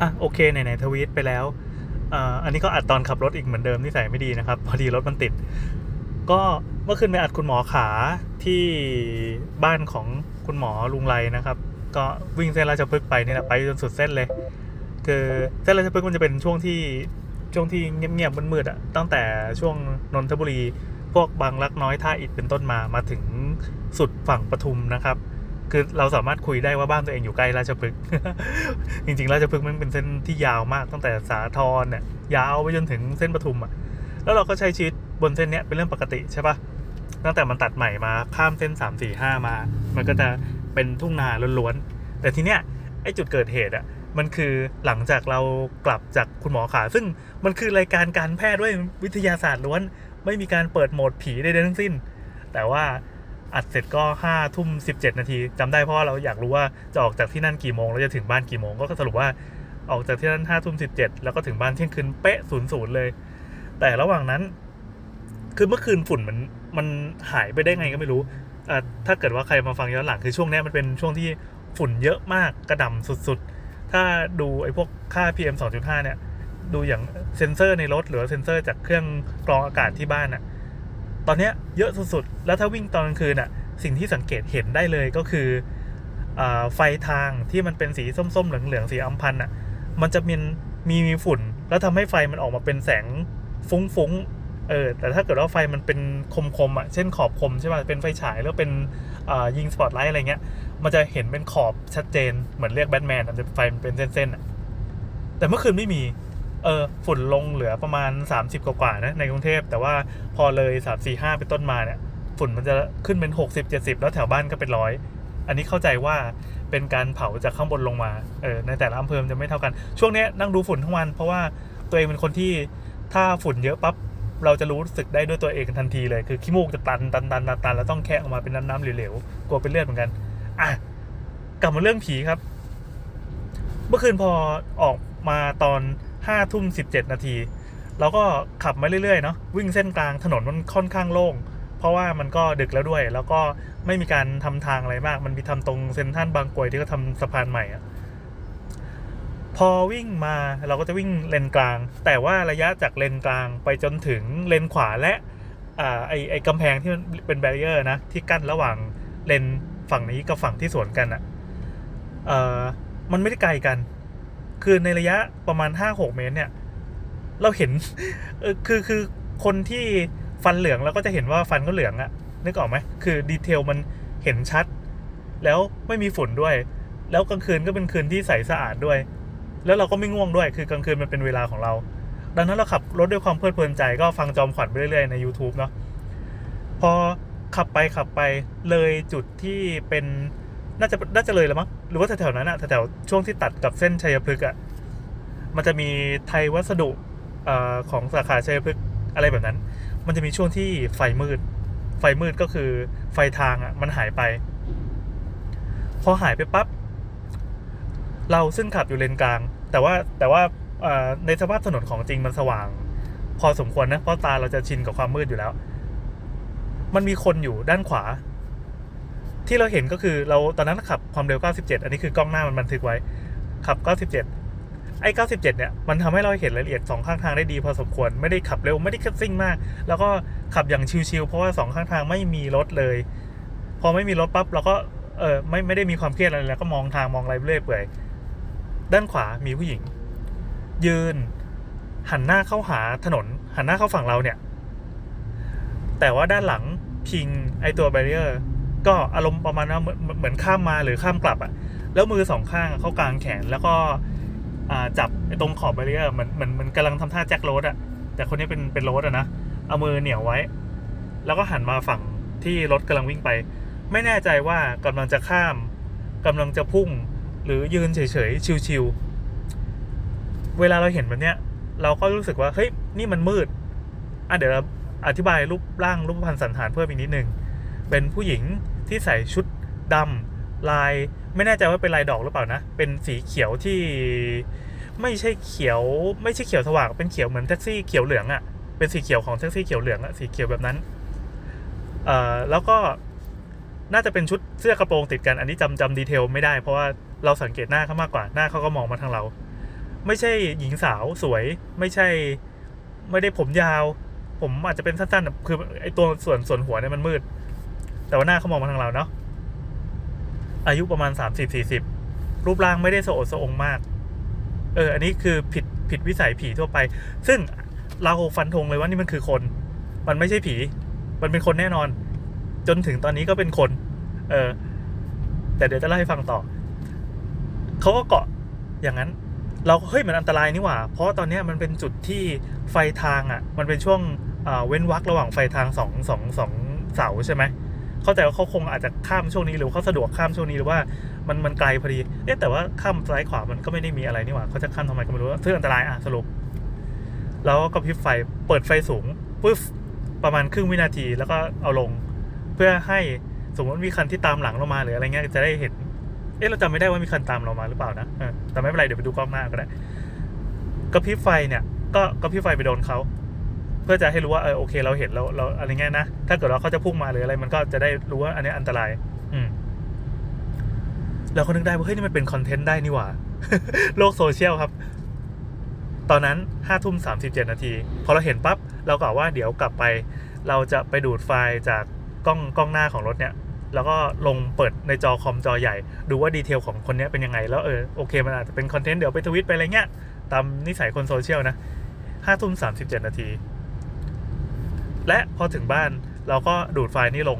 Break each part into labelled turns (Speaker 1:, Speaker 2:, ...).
Speaker 1: อะโอเคไหนๆทวีตไปแล้วอันนี้ก็อัดตอนขับรถอีกเหมือนเดิมที่ใส่ไม่ดีนะครับ พอดีรถมันติด ก็เมื่อคืนไปอัดคุณหมอขาที่บ้านของคุณหมอลุงไรนะครับ ก็วิ่งเส้นราชพฤกษ์ไปนี่แหละไปจนสุดเส้นเลย คือเส้นราชพฤกษ์มันจะเป็นช่วงที่ช่วงที่เงียบๆมืดๆอะตั้งแต่ช่วงนนทบุรี พวกบางรักน้อยท่าอิฐเป็นต้นมามาถึงสุดฝั่งปทุมนะครับ คือเราสามารถคุยได้ว่าบ้านตัวเองอยู่ใกล้ราชพฤกษ์จริงๆราชพฤกษ์มันเป็นเส้นที่ยาวมากตั้งแต่สาทรเนี่ยยาวไปจนถึงเส้นปทุมอะแล้วเราก็ใช้ชีวิตบนเส้นเนี้ยเป็นเรื่องปกติใช่ปะตั้งแต่มันตัดใหม่มาข้ามเส้น 3 4 5 มา มันก็จะเป็นทุ่งนาล้วนๆแต่ทีเนี้ยไอ้จุดเกิดเหตุอะมันคือหลังจากเรากลับจากคุณหมอขา ซึ่งมันคือรายการการแพทย์ด้วยวิทยาศาสตร์ล้วน ไม่มีการเปิดโหมดผีใดๆทั้งสิ้น แต่ว่า อัดเสร็จก็ห้าทุ่มสิบเจ็ดนาทีจำได้เพราะเราอยากรู้ว่าจะออกจากที่นั่นกี่โมงแล้วจะถึงบ้านกี่โมง ก็สรุปว่าออกจากที่นั่นห้าทุ่มสิบเจ็ดแล้วก็ถึงบ้านเที่ยงคืนเป๊ะศูนย์ศูนย์เลย แต่ระหว่างนั้น คือเมื่อคืนฝุ่นมันมันหายไปได้ไงก็ไม่รู้อ่าถ้าเกิดว่าใครมาฟังย้อนหลังคือช่วงนี้มันเป็นช่วงที่ฝุ่นเยอะมากกระหน่ำสุดๆ ถ้าดูไอ้พวกค่า PM 2.5 เนี่ย ดูอย่างเซ็นเซอร์ในรถหรือเซ็นเซอร์จากเครื่องกรองอากาศที่บ้านอะ ตอนนี้เยอะสุดๆ แล้วถ้าวิ่งตอนกลางคืนอะสิ่งที่สังเกตเห็นได้เลยก็คืออไฟทางที่มันเป็นสีส้มๆ เหลืองๆ สีอัมพันธ์อะมันจะมีมีมีฝุ่น แล้วทำให้ไฟมันออกมาเป็นแสงฟุ้งๆ เออ แต่ถ้าเกิดว่าไฟมันเป็นคมๆ อะ เช่นขอบคมใช่ป่ะ เป็นไฟฉายแล้วเป็นยิงสปอตไลท์อะไรเงี้ย มันจะเห็นเป็นขอบชัดเจน เหมือนเรียกแบทแมนอะไฟมันเป็นเส้นๆอะ แต่เมื่อคืนไม่มี เออฝุ่นลงเหลือประมาณ 30 กว่าๆนะในกรุงเทพ แต่ว่าพอเลย3 4 5เป็นต้นมาเนี่ยฝุ่นมันจะขึ้นเป็น 60 70 แล้วแถวบ้านก็เป็นร้อยอันนี้เข้าใจว่าเป็นการเผาจากข้างบนลงมาเออในแต่ละอำเภอจะไม่เท่ากัน ช่วงนี้นั่งดูฝุ่นทั้งวัน เพราะว่าตัวเองเป็นคนที่ถ้าฝุ่นเยอะปั๊บเราจะรู้สึกได้ด้วยตัวเองทันทีเลย คือขี้มูกจะตันตันตันตันตันแล้วต้องแคะออกมาเป็นน้ำน้ำเหลวๆกลัวเป็นเลือดเหมือนกันอะกลับมาเรื่องผีครับ เมื่อคืนพอออกมาตอน ห้าทุ่มสิบเจ็ดนาทีเราก็ขับมาเรื่อยๆเนาะวิ่งเส้นกลางถนนมันค่อนข้างโล่ง เพราะว่ามันก็ดึกแล้วด้วย แล้วก็ไม่มีการทำทางอะไรมาก มันมีทำตรงเซนทรันบางกวยที่เขาทำสะพานใหม่อะพอวิ่งมาเราก็จะวิ่งเลนกลาง แต่ว่าระยะจากเลนกลางไปจนถึงเลนขวาและอ่าไอไอกำแพงที่มันเป็นแบรเออร์นะที่กั้นระหว่างเลนฝั่งนี้กับฝั่งที่สวนกันอะ่ะเอ่อมันไม่ได้ไกลกัน คือในระยะประมาณห้าหกเมตรเนี่ย เราเห็นเออคือคือคนที่ฟันเหลืองเราก็จะเห็นว่าฟันก็เหลืองอะนึกออกไหมคือดีเทลมันเห็นชัด แล้วไม่มีฝุ่นด้วย แล้วกลางคืนก็เป็นคืนที่ใสสะอาดด้วย แล้วเราก็ไม่ง่วงด้วย คือกลางคืนมันเป็นเวลาของเรา ดังนั้นเราขับรถด้วยความเพลิดเพลินใจก็ฟังจอมขวัญไปเรื่อยๆใน YouTube เนาะพอขับไปขับไปเลยจุดที่เป็น น่าจะน่าจะเลยแล้วมั้งหรือว่าแถวๆนั้นอะแถวๆช่วงที่ตัดกับเส้นชัยพฤกษ์อะมันจะมีไทยวัสดุอของสาขาชัยพฤกษ์อะไรแบบนั้น มันจะมีช่วงที่ไฟมืด ไฟมืดก็คือไฟทางอะมันหายไป พอหายไปปั๊บเราซึ่งขับอยู่เลนกลาง แต่ว่าแต่ว่าในสภาพถนนของจริงมันสว่าง พอสมควรนะเพราะตาเราจะชินกับความมืดอยู่แล้ว มันมีคนอยู่ด้านขวา ที่เราเห็นก็คือเราตอนนั้นขับความเร็ว 97 อันนี้คือกล้องหน้ามันบันทึกไว้ ขับ 97 ไอ้ 97 เนี่ย มันทำให้เราเห็นรายละเอียดสองข้างทางได้ดีพอสมควร ไม่ได้ขับเร็ว ไม่ได้ขับซิ่งมาก แล้วก็ขับอย่างชิวๆเพราะว่าสองข้างทางไม่มีรถเลย พอไม่มีรถปั๊บเราก็ เออไม่ ไม่ได้มีความเครียดอะไรแล้ว ก็มองทาง มองอะไรเรื่อยเปื่อย ด้านขวา มีผู้หญิง ยืน หันหน้าเข้าหาถนน หันหน้าเข้าฝั่งเราเนี่ย แต่ว่าด้านหลังพิงไอตัวแบเรียร์ ก็อารมณ์ประมาณว่าเหมือนข้ามมาหรือข้ามกลับอะ่ะแล้วมือสองข้างเขากลางแขนแล้วก็จับตรงขอบแบเรียร์เหมือนเหมือนเหมือนกำลังทำท่าแจ็คโรดอะ่ะแต่คนนี้เป็นเป็นโรดอะนะเอามือเหนียวไว้ แล้วก็หันมาฝั่งที่รถกำลังวิ่งไป ไม่แน่ใจว่ากำลังจะข้ามกำลังจะพุ่ง หรือยืนเฉยๆชิวๆเวลาเราเห็นแบบเนี้ย เราก็รู้สึกว่าเฮ้ยนี่มันมืดอะเดี๋ยวเราอธิบายรูปร่างรูปพันธสันฐานเพิ่มอีกนิดนึง เป็นผู้หญิงที่ใส่ชุดดำลายไม่แน่ใจว่าเป็นลายดอกหรือเปล่านะ เป็นสีเขียวที่ไม่ใช่เขียวไม่ใช่เขียวสว่างเป็นเขียวเหมือนแท็กซี่เขียวเหลืองอะ่ะเป็นสีเขียวของแท็กซี่เขียวเหลืองอะ่ะสีเขียวแบบนั้นเอ่อแล้วก็น่าจะเป็นชุดเสื้อกระโปรงติดกันอันนี้จำจำ detail ไม่ได้เพราะว่าเราสังเกตหน้าเขามากกว่าหน้าเขาก็มองมาทางเรา ไม่ใช่หญิงสาวสวย ไม่ใช่ ไม่ได้ผมยาว ผมอาจจะเป็นสั้นๆอะคือไอตัวส่วนส่วนหัวเนี่ยมันมืด แต่ว่าหน้าเขามองมาทางเราเนาะอายุประมาณสามสิบสี่สิบรูปร่างไม่ได้โสดโสองมาก เออ อันนี้คือผิดผิดวิสัยผีทั่วไป ซึ่งเราฟันธงเลยว่านี่มันคือคน มันไม่ใช่ผี มันเป็นคนแน่นอน จนถึงตอนนี้ก็เป็นคน เออ แต่เดี๋ยวจะเล่าให้ฟังต่อ เขาก็เกาะอย่างนั้น เราเฮ้ยมันอันตรายนี่หว่า เพราะตอนนี้มันเป็นจุดที่ไฟทางอะ มันเป็นช่วงเว้นวรรระหว่างไฟทางสองสองสองเสาใช่ไหมเเข้าใจว่าเขาคงอาจจะข้ามช่วงนี้หรือเขาสะดวกข้ามช่วงนี้หรือว่ามันมันไกลพอดี เอ๊ะแต่ว่าข้ามซ้ายขวามันก็ไม่ได้มีอะไรนี่หว่าเขาจะข้ามทำไมก็ไม่รู้ซึ่งอันตรายอะสรุป แล้วก็พริบไฟเปิดไฟสูงปุ๊บประมาณครึ่งวินาทีแล้วก็เอาลง เพื่อให้สมมติมีคันที่ตามหลังเรามาหรืออะไรเงี้ยจะได้เห็น เอ๊ะเราจำไม่ได้ว่ามีคันตามเรามาหรือเปล่านะแต่ไม่เป็นไรเดี๋ยวไปดูกล้องหน้าก็ได้กระพริบไฟเนี่ย ก็กระพริบไฟไปโดนเขา เพื่อจะให้รู้ว่าเออโอเคเราเห็นเราเราอะไรเงี้ยนะถ้าเกิดว่าเขาจะพุ่งมาหรืออะไร มันก็จะได้รู้ว่าอันนี้อันตราย อืมเราก็นึกได้ว่าเฮ้ยนี่มันเป็น content ได้นี่หว่าโลกโซเชียลครับ ตอนนั้นห้าทุ่มสามสิบเจ็ดนาทีพอเราเห็นปั๊บเรากะว่าเดี๋ยวกลับไป เราจะไปดูดไฟล์จากกล้องกล้องหน้าของรถเนี่ย แล้วก็ลงเปิดในจอคอมจอใหญ่ ดูว่า detail ของคนนี้เป็นยังไง แล้วเออโอเคมันอาจจะเป็น content เดี๋ยวไปทวิตไปอะไรเงี้ยตามนิสัยคนโซเชียลนะห้าทุ่มสามสิบเจ็ดนาที และพอถึงบ้านเราก็ดูดไฟล์นี้ลง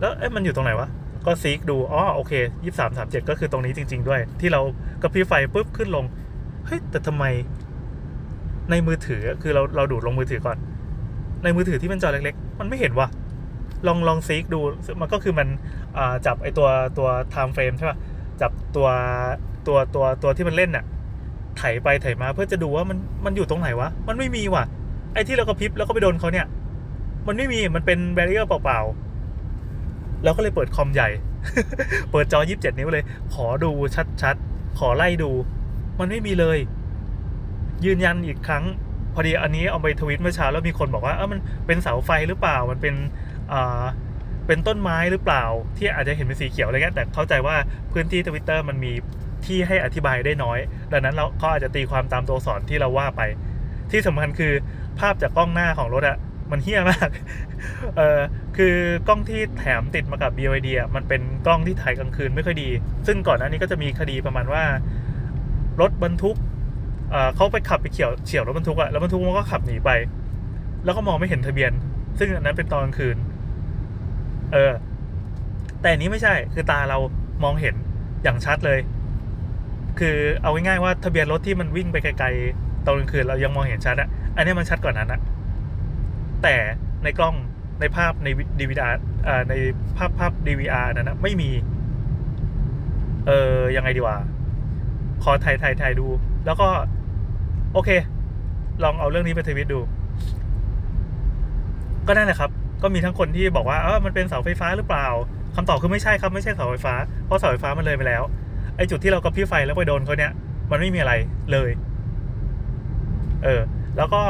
Speaker 1: แล้วเอ๊ะมันอยู่ตรงไหนวะ ก็ซีกดู อ๋อ โอเคยี่สามสามเจ็ดก็คือตรงนี้จริง ๆ ด้วย ที่เรากระพริบไฟปุ๊บขึ้นลง เฮ้ย แต่ทำไม ในมือถือคือเราเราดูดลงมือถือก่อน ในมือถือที่เป็นจอเล็ก ๆ มันไม่เห็นว่ะลองลองซีกดู มันก็คือมันจับไอตัวตัว time frame ใช่ป่ะ จับตัวตัวตัวตัวที่มันเล่นน่ะไถไปไถมาเพื่อจะดูว่ามันมันอยู่ตรงไหนวะ มันไม่มีว่ะ ไอที่เรากระพริบแล้วก็ไปโดนเขาเนี่ย มันไม่มีมันเป็นแบร r เ e อร์เปล่าๆแล้วก็เลยเปิดคอมใหญ่ เปิดจอ 27 นิ้วเลย ขอดูชัดๆ ขอไล่ดู มันไม่มีเลย ยืนยันอีกครั้ง พอดีอันนี้เอาไปทวิตเมื่อเช้าแล้วมีคนบอกว่าเออมันเป็นเสาไฟหรือเปล่า มันเป็นอ่าเป็นต้นไม้หรือเปล่า ที่อาจจะเห็นเป็นสีเขียวอะไรเงี้ยแต่เข้าใจว่าพื้นที่ทวิตเตอร์มันมีที่ให้อธิบายได้น้อย ดังนั้นเราก็อาจจะตีความตามตัวสอนที่เราว่าไป ที่สำคัญคือภาพจากกล้องหน้าของรถอะ มันเฮี้ยมาก เออคือกล้องที่แถมติดมากับ BYD อะมันเป็นกล้องที่ถ่ายกลางคืนไม่ค่อยดี ซึ่งก่อนหน้านี้ก็จะมีคดีประมาณว่า รถบรรทุกเอ่อเขาไปขับไปเฉียวเฉียวรถบรรทุกอะแล้วบรรทุกมันก็ขับหนีไป แล้วก็มองไม่เห็นทะเบียน ซึ่งอันนั้นเป็นตอนกลางคืน เออ แต่อันนี้ไม่ใช่ คือตาเรามองเห็นอย่างชัดเลย คือเอาง่ายๆว่าทะเบียนรถที่มันวิ่งไปไกลๆตอนกลางคืนเรายังมองเห็นชัดอะอันนี้มันชัดกว่านั้นอะ แต่ในกล้องในภาพในดีวีอาร์ในภาพภาพ DVR นั้นนะไม่มี เออยังไงดีวะขอถ่ายถ่ายถ่ายดู แล้วก็ โอเค ลองเอาเรื่องนี้ไปทวิตดู ก็นั่นแหละครับ ก็มีทั้งคนที่บอกว่าเออมันเป็นเสาไฟฟ้าหรือเปล่าคำตอบคือไม่ใช่ครับไม่ใช่เสาไฟฟ้าเพราะเสาไฟฟ้ามันเลยไปแล้วไอ้จุดที่เรากระพริบไฟแล้วไปโดนเขาเนี่ย มันไม่มีอะไรเลย เออ แล้วก็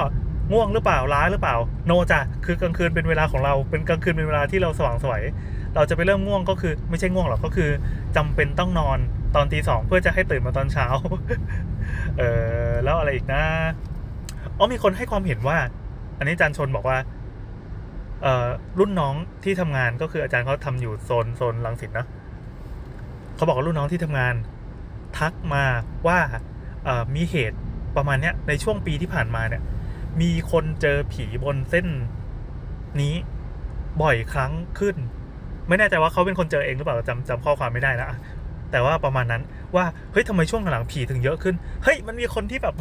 Speaker 1: ง่วงหรือเปล่าล้าหรือเปล่า โนจ้ะคือกลางคืนเป็นเวลาของเราเป็นกลางคืนเป็นเวลาที่เราสว่างสวยเราจะไปเริ่มง่วงก็คือไม่ใช่ง่วงหรอกก็คือจำเป็นต้องนอนตอนตีสองเพื่อจะให้ตื่นมาตอนเช้า เออแล้วอะไรอีกนะอ๋อมีคนให้ความเห็นว่า อันนี้อาจารย์ชนบอกว่าเอ่อรุ่นน้องที่ทำงานก็คืออาจารย์เขาทำอยู่โซนโซนลังสิตนาะเขาบอกว่ารุ่นน้องที่ทำงาน ทักมาว่าเออมีเหตุประมาณเนี้ยในช่วงปีที่ผ่านมาเนี่ย มีคนเจอผีบนเส้นนี้บ่อยครั้งขึ้น ไม่แน่ใจว่าเขาเป็นคนเจอเองหรือเปล่าจำจำข้อความไม่ได้นะแต่ว่าประมาณนั้นว่าเฮ้ยทำไมช่วงหลังผีถึงเยอะขึ้นเฮ้ยมันมีคนที่แบบ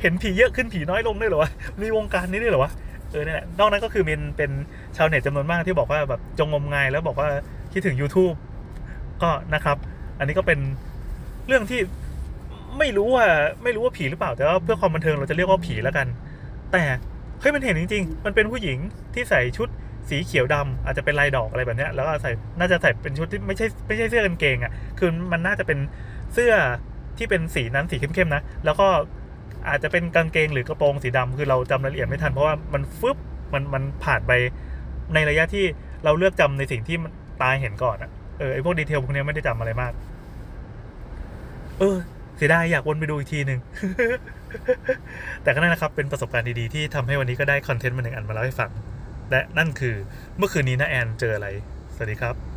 Speaker 1: เห็นผีเยอะขึ้นผีน้อยลงด้วยเหรอวะมีวงการนี้ด้วยเหรอวะเออเนี่ยนอกนั้นก็คือเป็นเป็นชาวเน็ตจำนวนมากที่บอกว่าแบบจงงมงายแล้วบอกว่าคิดถึง YouTube ก็นะครับ อันนี้ก็เป็นเรื่องที่ไม่รู้ว่าไม่รู้ว่าผีหรือเปล่า แต่ว่าเพื่อความบันเทิงเราจะเรียกว่าผีแล้วกัน แต่เฮ้ยมันเห็นจริง ๆ มันเป็นผู้หญิงที่ใส่ชุดสีเขียวดำอาจจะเป็นลายดอกอะไรแบบนี้แล้วก็ใส่น่าจะใส่เป็นชุดที่ไม่ใช่ไม่ใช่เสื้อกางเกงอะคือมันน่าจะเป็นเสื้อที่เป็นสีนั้นสีเข้มๆนะ แล้วก็อาจจะเป็นกางเกงหรือกระโปรงสีดำคือเราจำรายละเอียดไม่ทันเพราะว่ามันฟึบมันมันผ่านไปในระยะที่เราเลือกจำในสิ่งที่ตาเห็นก่อนอะเออไอพวกดีเทลพวกนี้ไม่ได้จำอะไรมาก เออ เสียดายอยากวนไปดูอีกทีหนึ่งแต่ก็นั่นนะครับเป็นประสบการณ์ดีๆ ที่ทำให้วันนี้ก็ได้คอนเทนต์มาหนึ่งอันมาเล่าให้ฟัง และนั่นคือเมื่อคืนนี้นะแอนเจออะไร สวัสดีครับ